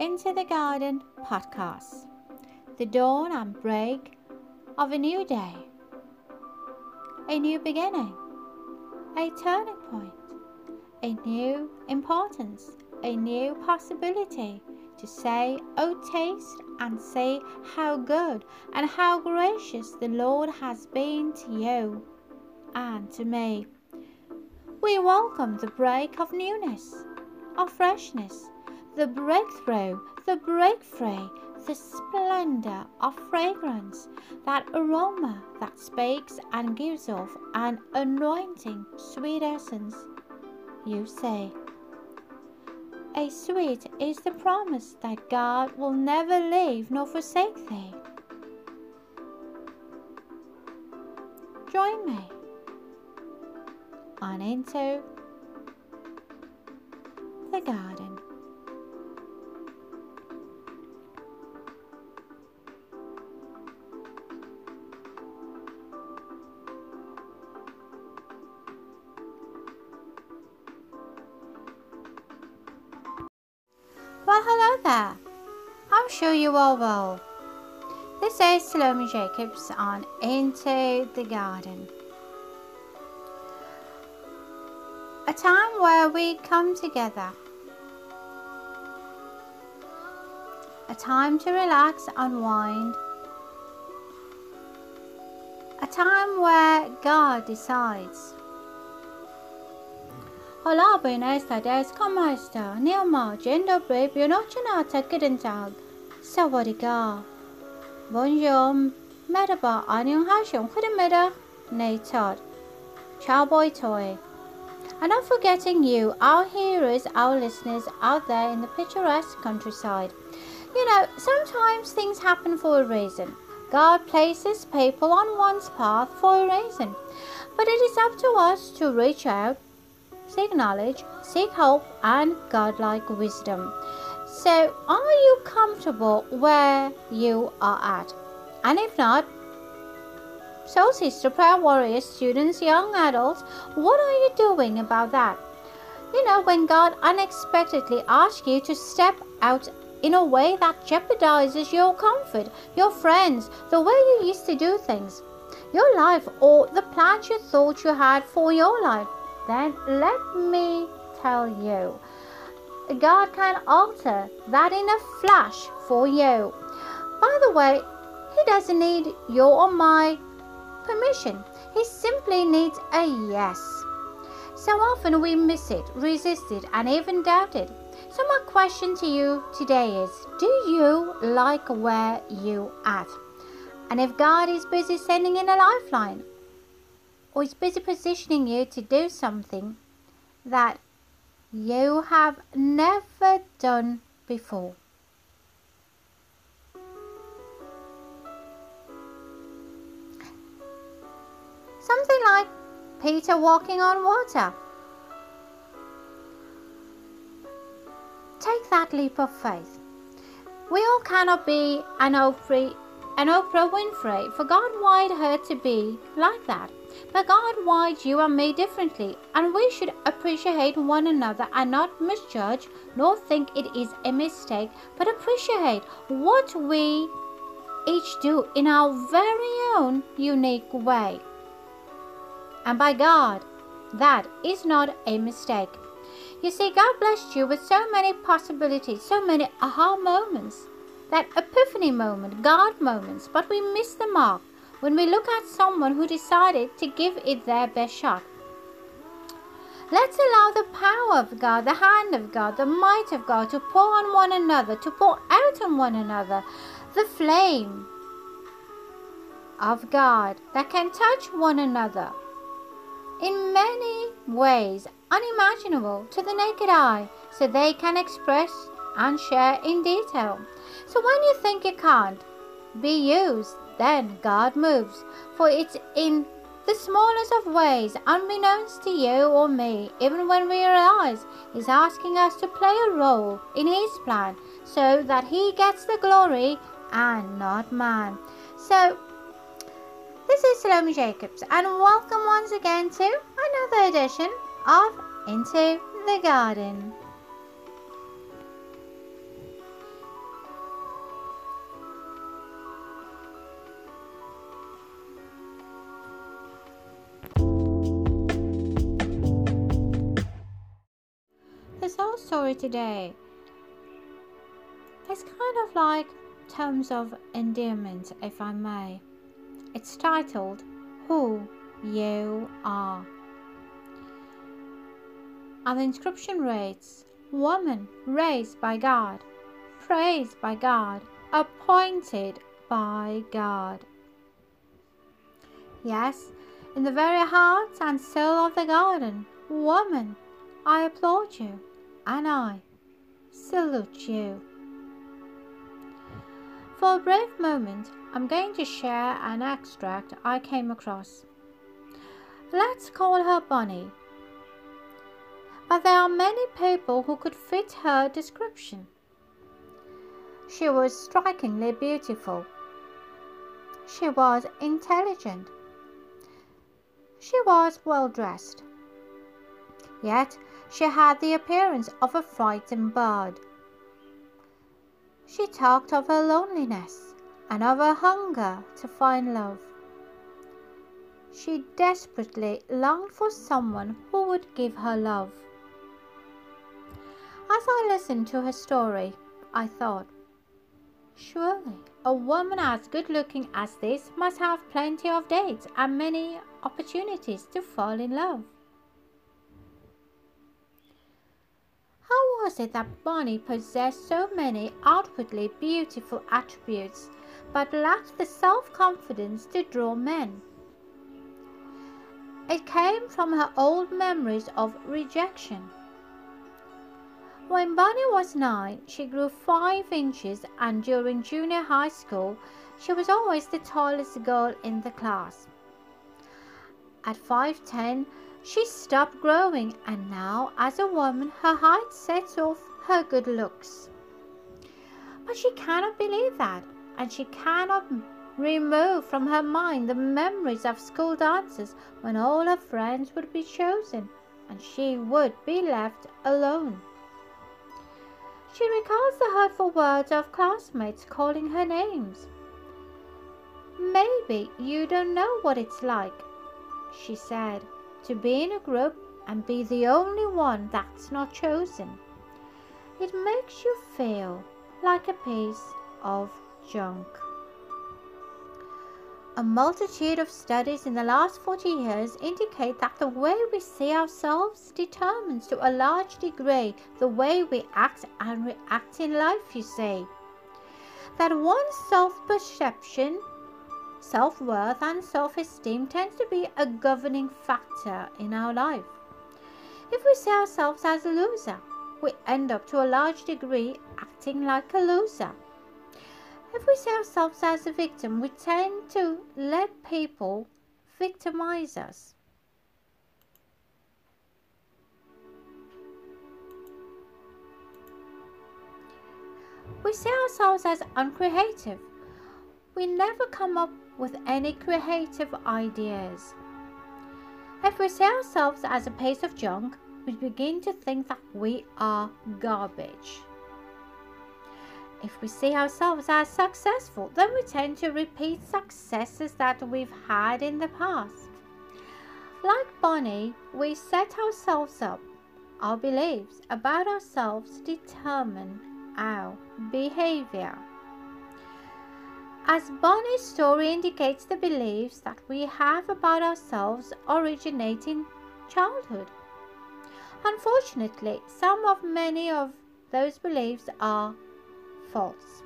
Into the Garden podcast, the dawn and break of a new day, a new beginning, a turning point, a new importance, a new possibility to say, Oh, taste and see how good and how gracious the Lord has been to you and to me. We welcome the break of newness, of freshness, the breakthrough, the breakthrough, the splendor of fragrance, that aroma that speaks and gives off an anointing sweet essence. You say, a sweet is the promise that God will never leave nor forsake thee. Join me on into the garden. Sure you are well. This is Salome Jacobs on Into the Garden. A time where we come together. A time to relax, unwind. A time where God decides. Hola, buenas tardes, ¿cómo está? Nilma, dzień dobry, bionocie na guten Bonjour, merhaba, annyeonghaseyo, goedemiddag, nee tot. Ciao boy toy. And not forgetting you, our hearers, our listeners out there in the picturesque countryside. You know, sometimes things happen for a reason. God places people on one's path for a reason. But it is up to us to reach out seek knowledge, seek hope, and godlike wisdom. So, are you comfortable where you are at? And if not, so, Sister Prayer Warriors, students, young adults, what are you doing about that? You know, when God unexpectedly asks you to step out in a way that jeopardizes your comfort, your friends, the way you used to do things, your life, or the plans you thought you had for your life then let me tell you, God can alter that in a flash for you. By the way, He doesn't need your or my permission, He simply needs a yes. So often we miss it, resist it, and even doubt it. So, my question to you today is Do you like where you at? And if God is busy sending in a lifeline, or is busy positioning you to do something that you have never done before. Something like Peter walking on water. Take that leap of faith. We all cannot be an Oprah, an Oprah Winfrey, for God wired her to be like that. But God wired you and me differently, and we should appreciate one another and not misjudge nor think it is a mistake, but appreciate what we each do in our very own unique way. And by God, that is not a mistake. You see, God blessed you with so many possibilities, so many aha moments, that epiphany moment, God moments, but we miss the mark when we look at someone who decided to give it their best shot. Let's allow the power of God, the hand of God, the might of God to pour on one another, to pour out on one another, the flame of God that can touch one another in many ways unimaginable to the naked eye, so they can express and share in detail. So when you think you can't be used, then God moves, for it's in the smallest of ways, unbeknownst to you or me, even when we realize He's asking us to play a role in His plan so that He gets the glory and not man. So, this is Salome Jacobs, and welcome once again to another edition of Into the Garden. Story today. It's kind of like terms of endearment, if I may. It's titled Who You Are. And the inscription reads Woman raised by God, praised by God, appointed by God. Yes, in the very heart and soul of the garden, woman, I applaud you and I salute you. For a brief moment, I'm going to share an extract I came across. Let's call her Bonnie. But there are many people who could fit her description. She was strikingly beautiful. She was intelligent. She was well dressed. Yet she had the appearance of a frightened bird. She talked of her loneliness and of her hunger to find love. She desperately longed for someone who would give her love. As I listened to her story, I thought, surely a woman as good looking as this must have plenty of dates and many opportunities to fall in love. How was it that Bonnie possessed so many outwardly beautiful attributes but lacked the self confidence to draw men? It came from her old memories of rejection. When Bonnie was nine, she grew five inches, and during junior high school, she was always the tallest girl in the class. At 5'10, she stopped growing, and now, as a woman, her height sets off her good looks. But she cannot believe that, and she cannot remove from her mind the memories of school dances when all her friends would be chosen and she would be left alone. She recalls the hurtful words of classmates calling her names. Maybe you don't know what it's like, she said, to be in a group and be the only one that's not chosen. It makes you feel like a piece of junk. A multitude of studies in the last 40 years indicate that the way we see ourselves determines to a large degree the way we act and react in life, you see. That one's self perception, self worth, and self esteem tends to be a governing factor in our life. If we see ourselves as a loser, we end up to a large degree acting like a loser. If we see ourselves as a victim, we tend to let people victimize us. We see ourselves as uncreative. We never come up with any creative ideas. If we see ourselves as a piece of junk, we begin to think that we are garbage. If we see ourselves as successful, then we tend to repeat successes that we've had in the past. Like Bonnie, we set ourselves up. Our beliefs about ourselves determine our behavior. As Bonnie's story indicates, the beliefs that we have about ourselves originate in childhood. Unfortunately, some of many of those beliefs are false.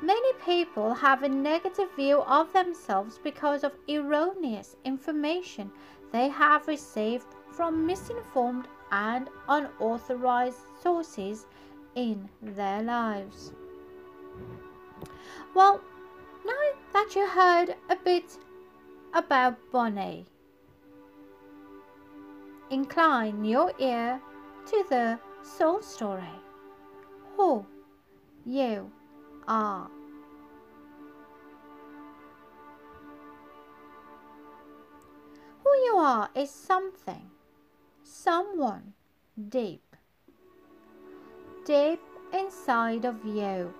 Many people have a negative view of themselves because of erroneous information they have received from misinformed and unauthorized sources in their lives. Well, now that you heard a bit about Bonnie, incline your ear to the soul story. Who you are. Who you are is something, someone deep, deep inside of you.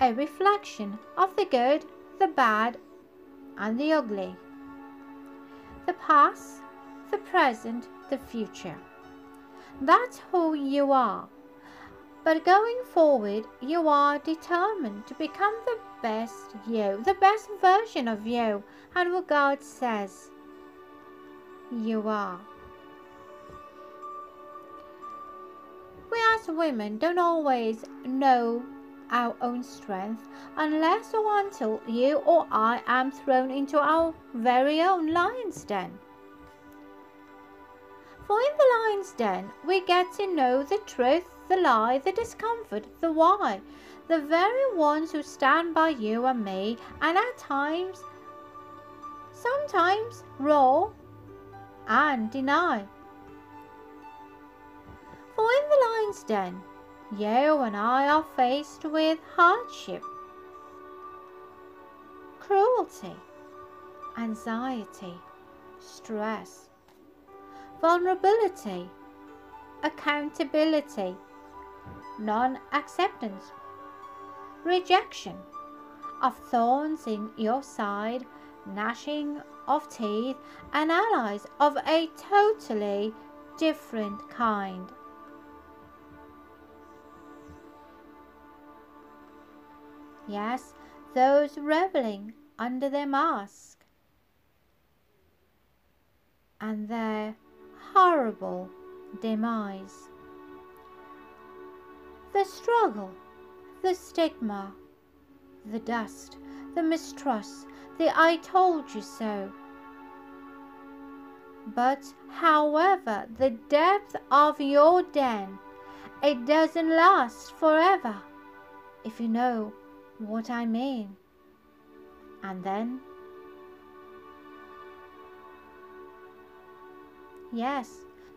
A reflection of the good, the bad, and the ugly. The past, the present, the future. That's who you are. But going forward, you are determined to become the best you, the best version of you, and what God says you are. We as women don't always know our own strength unless or until you or I am thrown into our very own lion's den. For in the lion's den, we get to know the truth, the lie, the discomfort, the why, the very ones who stand by you and me, and at times, sometimes, roar and deny. For in the lion's den, you and I are faced with hardship, cruelty, anxiety, stress, vulnerability, accountability, non acceptance, rejection, of thorns in your side, gnashing of teeth, and allies of a totally different kind. Yes, those reveling under their mask and their horrible demise. The struggle, the stigma, the dust, the mistrust, the I told you so. But however the depth of your den, it doesn't last forever, if you know what I mean. And then, yes,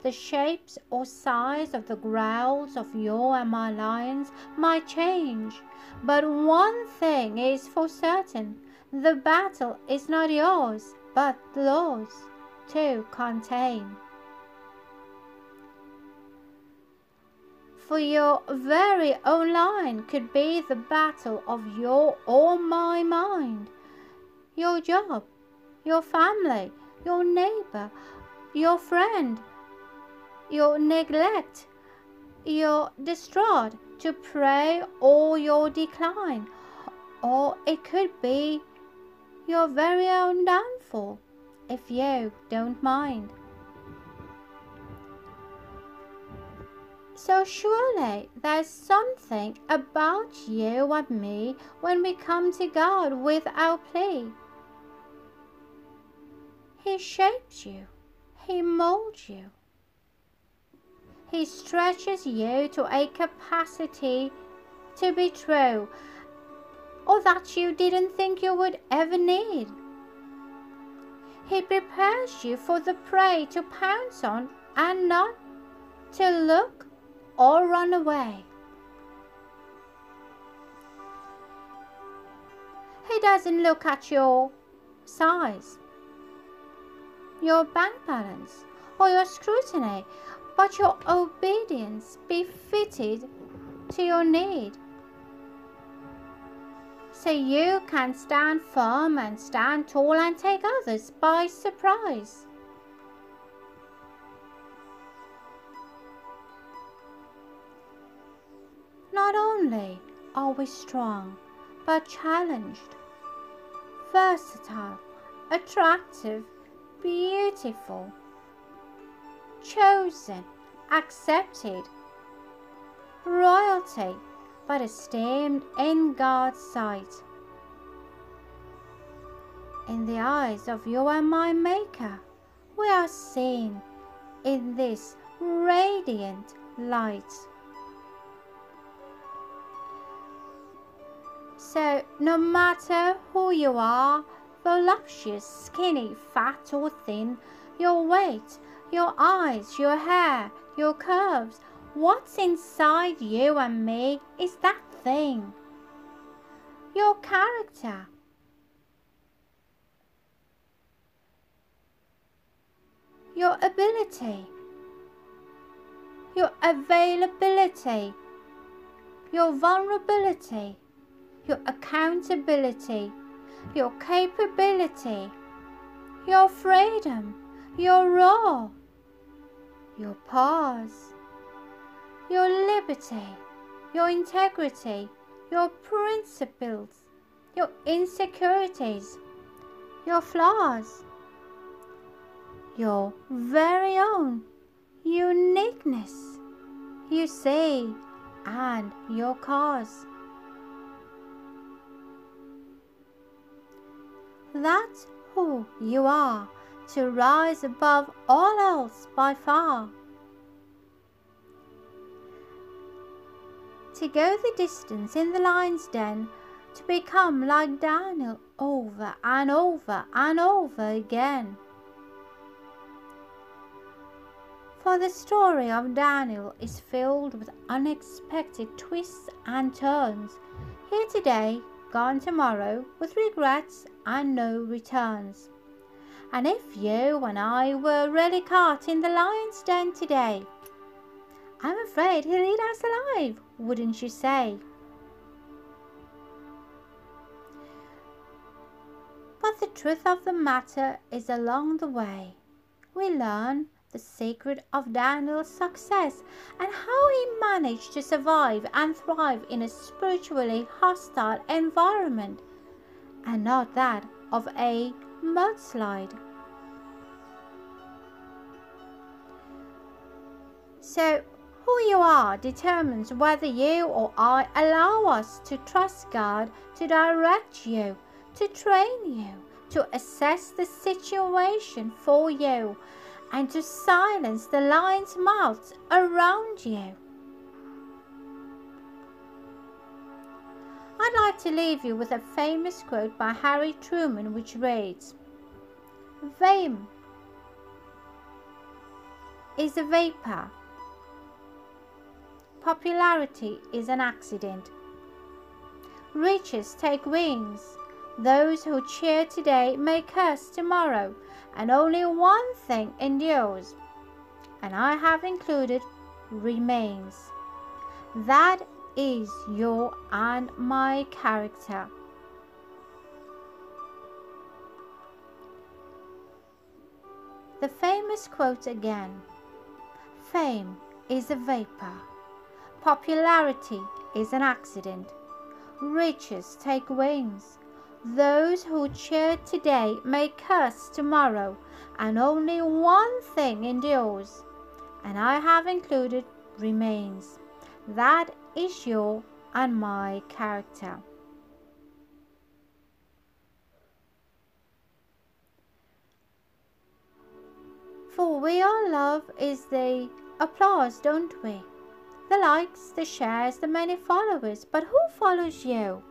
the shapes or size of the growls of your and my lions might change, but one thing is for certain the battle is not yours, but Lord's to contain. For your very own line could be the battle of your or my mind. Your job, your family, your neighbor, your friend, your neglect, your distraught to pray or your decline, or it could be your very own downfall if you don't mind. So surely there's something about you and me when we come to God with our plea. He shapes you, He molds you, He stretches you to a capacity to be true or that you didn't think you would ever need. He prepares you for the prey to pounce on and not to look or run away. He doesn't look at your size, your bank balance, or your scrutiny, but your obedience befitted to your need. So you can stand firm and stand tall and take others by surprise. Only are we strong, but challenged, versatile, attractive, beautiful, chosen, accepted, royalty, but esteemed in God's sight. In the eyes of you and my Maker, we are seen in this radiant light. So, no matter who you are, voluptuous, skinny, fat, or thin, your weight, your eyes, your hair, your curves, what's inside you and me is that thing. Your character. Your ability. Your availability. Your vulnerability your accountability, your capability, your freedom, your raw, your pause, your liberty, your integrity, your principles, your insecurities, your flaws, your very own uniqueness, you see, and your cause. That's who you are to rise above all else by far. To go the distance in the lion's den, to become like Daniel over and over and over again. For the story of Daniel is filled with unexpected twists and turns. Here today, gone tomorrow, with regrets and no returns. And if you and I were really caught in the lion's den today, I'm afraid he'll eat us alive, wouldn't you say? But the truth of the matter is along the way we learn the secret of Daniel's success and how he managed to survive and thrive in a spiritually hostile environment and not that of a mudslide. So, who you are determines whether you or I allow us to trust God to direct you, to train you, to assess the situation for you, and to silence the lion's mouths around you. I'd like to leave you with a famous quote by Harry Truman which reads Fame is a vapor. Popularity is an accident. Riches take wings. Those who cheer today may curse tomorrow and only one thing endures, and I have included remains. That is your and my character. The famous quote again Fame is a vapor, popularity is an accident, riches take wings, those who cheer today may curse tomorrow, and only one thing endures, and I have included remains. That is your and my character. For we all love is the applause, don't we? The likes, the shares, the many followers. But who follows you?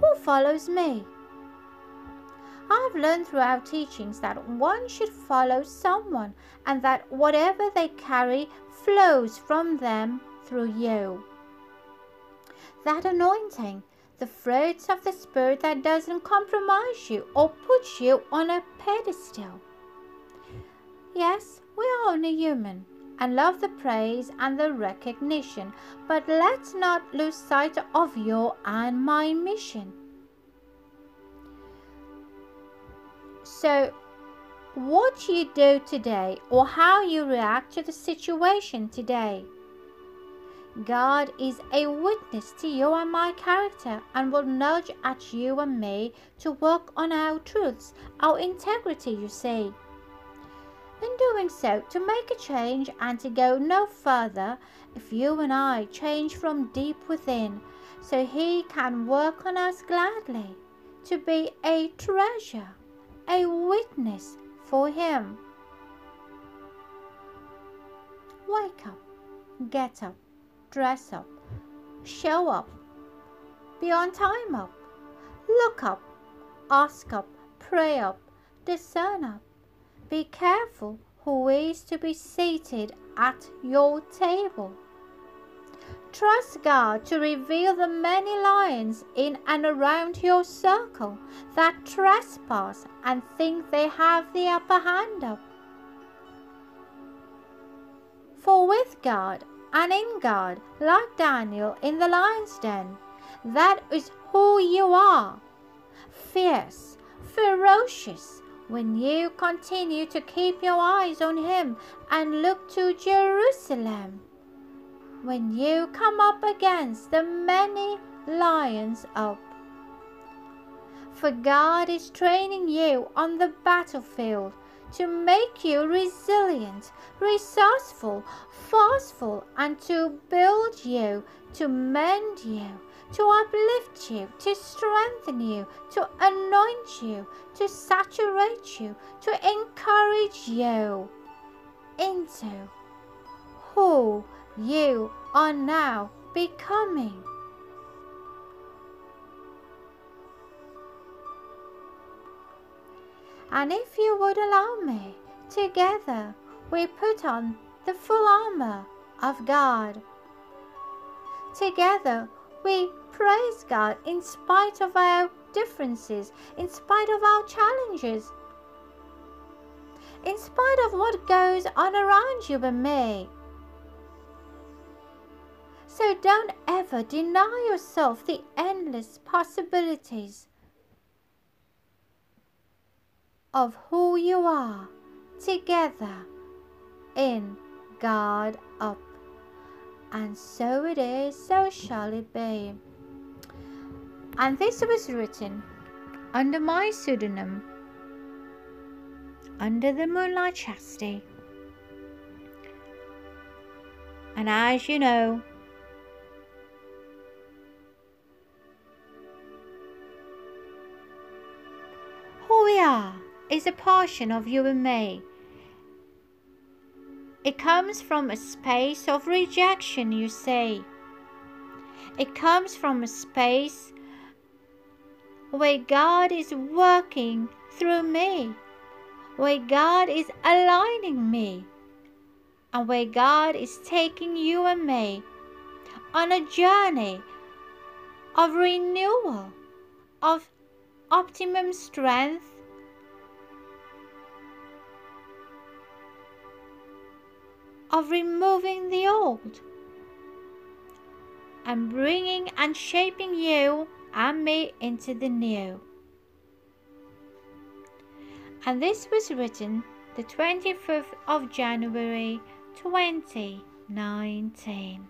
Who follows me? I've learned through our teachings that one should follow someone and that whatever they carry flows from them through you. That anointing, the fruits of the Spirit that doesn't compromise you or put you on a pedestal. Yes, we are only human and love the praise and the recognition, but let's not lose sight of your and my mission. So, what you do today or how you react to the situation today. God is a witness to you and my character and will nudge at you and me to work on our truths, our integrity, you see. In doing so, to make a change and to go no further, if you and I change from deep within, so He can work on us gladly, to be a treasure a witness for Him. Wake up, get up, dress up, show up, be on time up, look up, ask up, pray up, discern up. Be careful who is to be seated at your table. Trust God to reveal the many lions in and around your circle that trespass and think they have the upper hand up. For with God and in God, like Daniel in the lion's den, that is who you are. Fierce, ferocious, when you continue to keep your eyes on Him and look to Jerusalem when you come up against the many lions up. For God is training you on the battlefield to make you resilient, resourceful, forceful, and to build you, to mend you, to uplift you, to strengthen you, to anoint you, to saturate you, to encourage you into who you are now becoming. And if you would allow me, together we put on the full armor of God. Together we praise God in spite of our differences, in spite of our challenges, in spite of what goes on around you and me. So don't ever deny yourself the endless possibilities of who you are together in God up. And so it is, so shall it be. And this was written under my pseudonym, under the Moonlight Chastity. And as you know, a portion of you and me. It comes from a space of rejection, you say. It comes from a space where God is working through me, where God is aligning me, and where God is taking you and me on a journey of renewal, of optimum strength, of removing the old and bringing and shaping you and me into the new. And this was written the 25th of January 2019.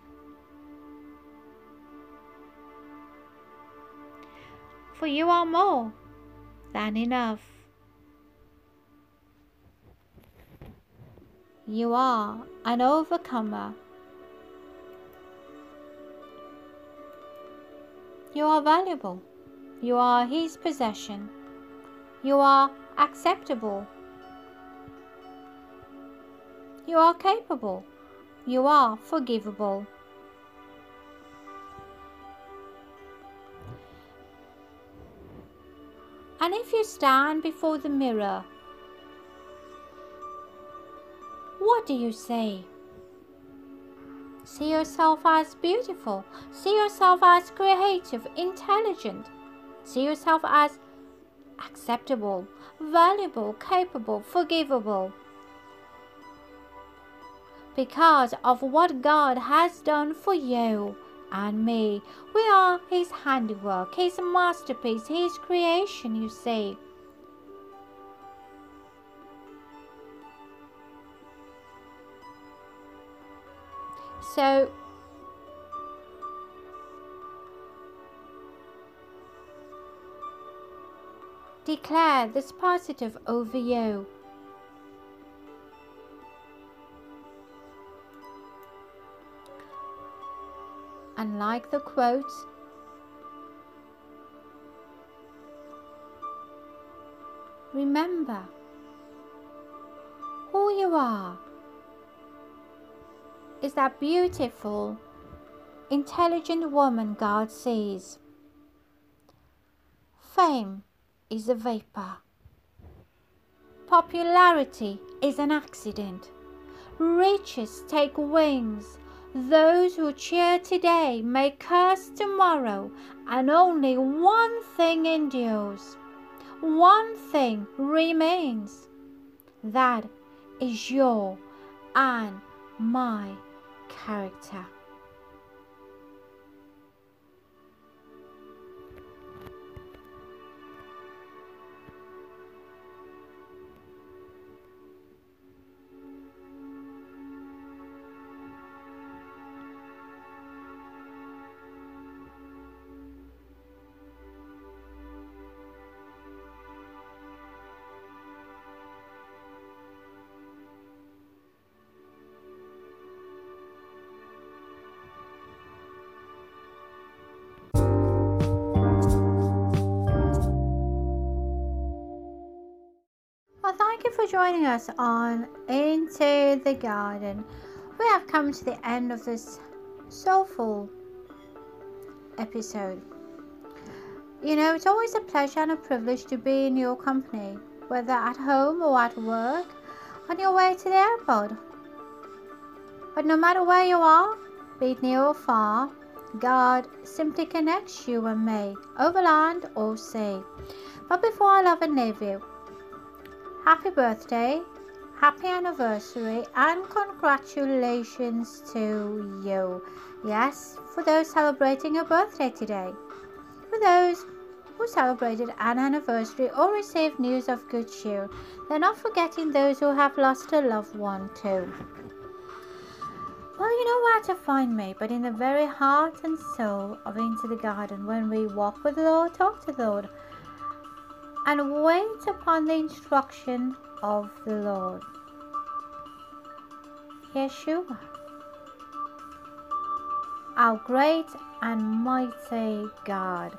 For you are more than enough. You are an overcomer. You are valuable. You are His possession. You are acceptable. You are capable. You are forgivable. And if you stand before the mirror What do you say? See yourself as beautiful. See yourself as creative, intelligent. See yourself as acceptable, valuable, capable, forgivable. Because of what God has done for you and me, we are His handiwork, His masterpiece, His creation, you see. So declare this positive over you. And like the quote, remember who you are is that beautiful, intelligent woman God sees. Fame is a vapor. Popularity is an accident. Riches take wings. Those who cheer today may curse tomorrow, and only one thing endures. One thing remains. That is your and my character. For joining us on Into the Garden. We have come to the end of this soulful episode. You know, it's always a pleasure and a privilege to be in your company, whether at home or at work, on your way to the airport. But no matter where you are, be it near or far, God simply connects you and me, overland or sea. But before I love and leave you, happy birthday, happy anniversary, and congratulations to you. Yes, for those celebrating a birthday today. For those who celebrated an anniversary or received news of good cheer, they're not forgetting those who have lost a loved one too. Well, you know where to find me, but in the very heart and soul of Into the Garden, when we walk with the Lord, talk to the Lord, and wait upon the instruction of the Lord. Yeshua, our great and mighty God.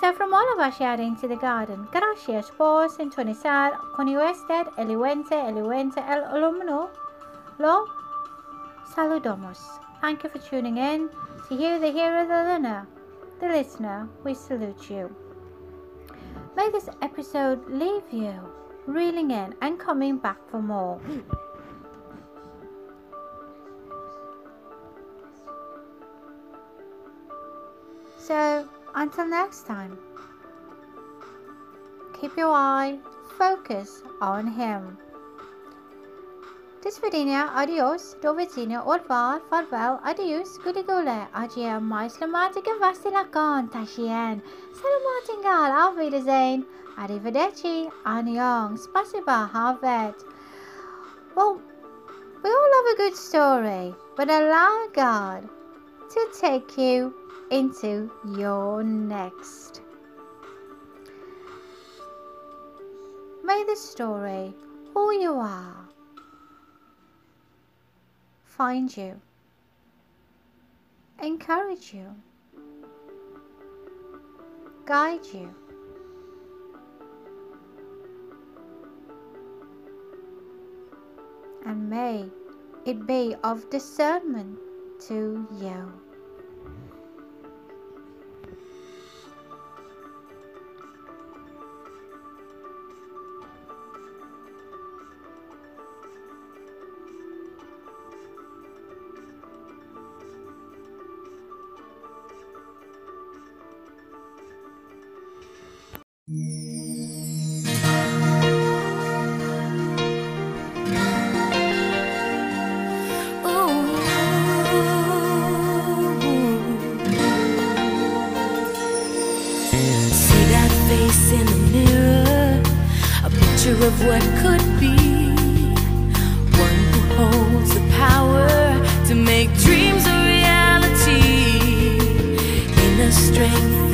So from all of us here into the garden, gracias por sintonizar con usted Eliwente, Eliwente, el alumno. Lo saludamos. Thank you for tuning in. To hear the hero, the learner, the listener, we salute you. May this episode leave you reeling in and coming back for more. So, until next time, keep your eye focused on Him. Despedida, adios, do widzenia, au revoir, farewell, adios, gudigole, adieu, mais lamatica vastilakan, tashien, salamatingal, auf Wiedersehen, arrivederci, annyeong, spasiba, havet. Well, we all love a good story, but allow God to take you into your next. May the story, who you are, find you, encourage you, guide you. And may it be of discernment to you. Of what could be. One who holds the power to make dreams a reality. Inner strength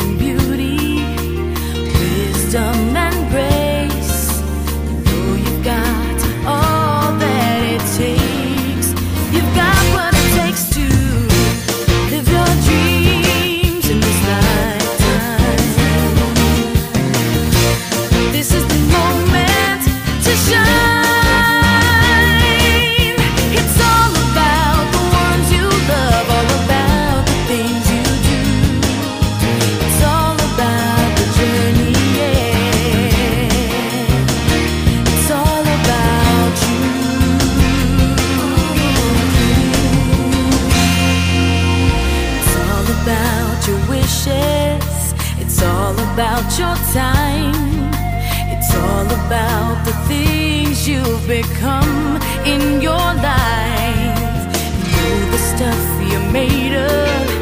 become in your life. You know the stuff you're made of.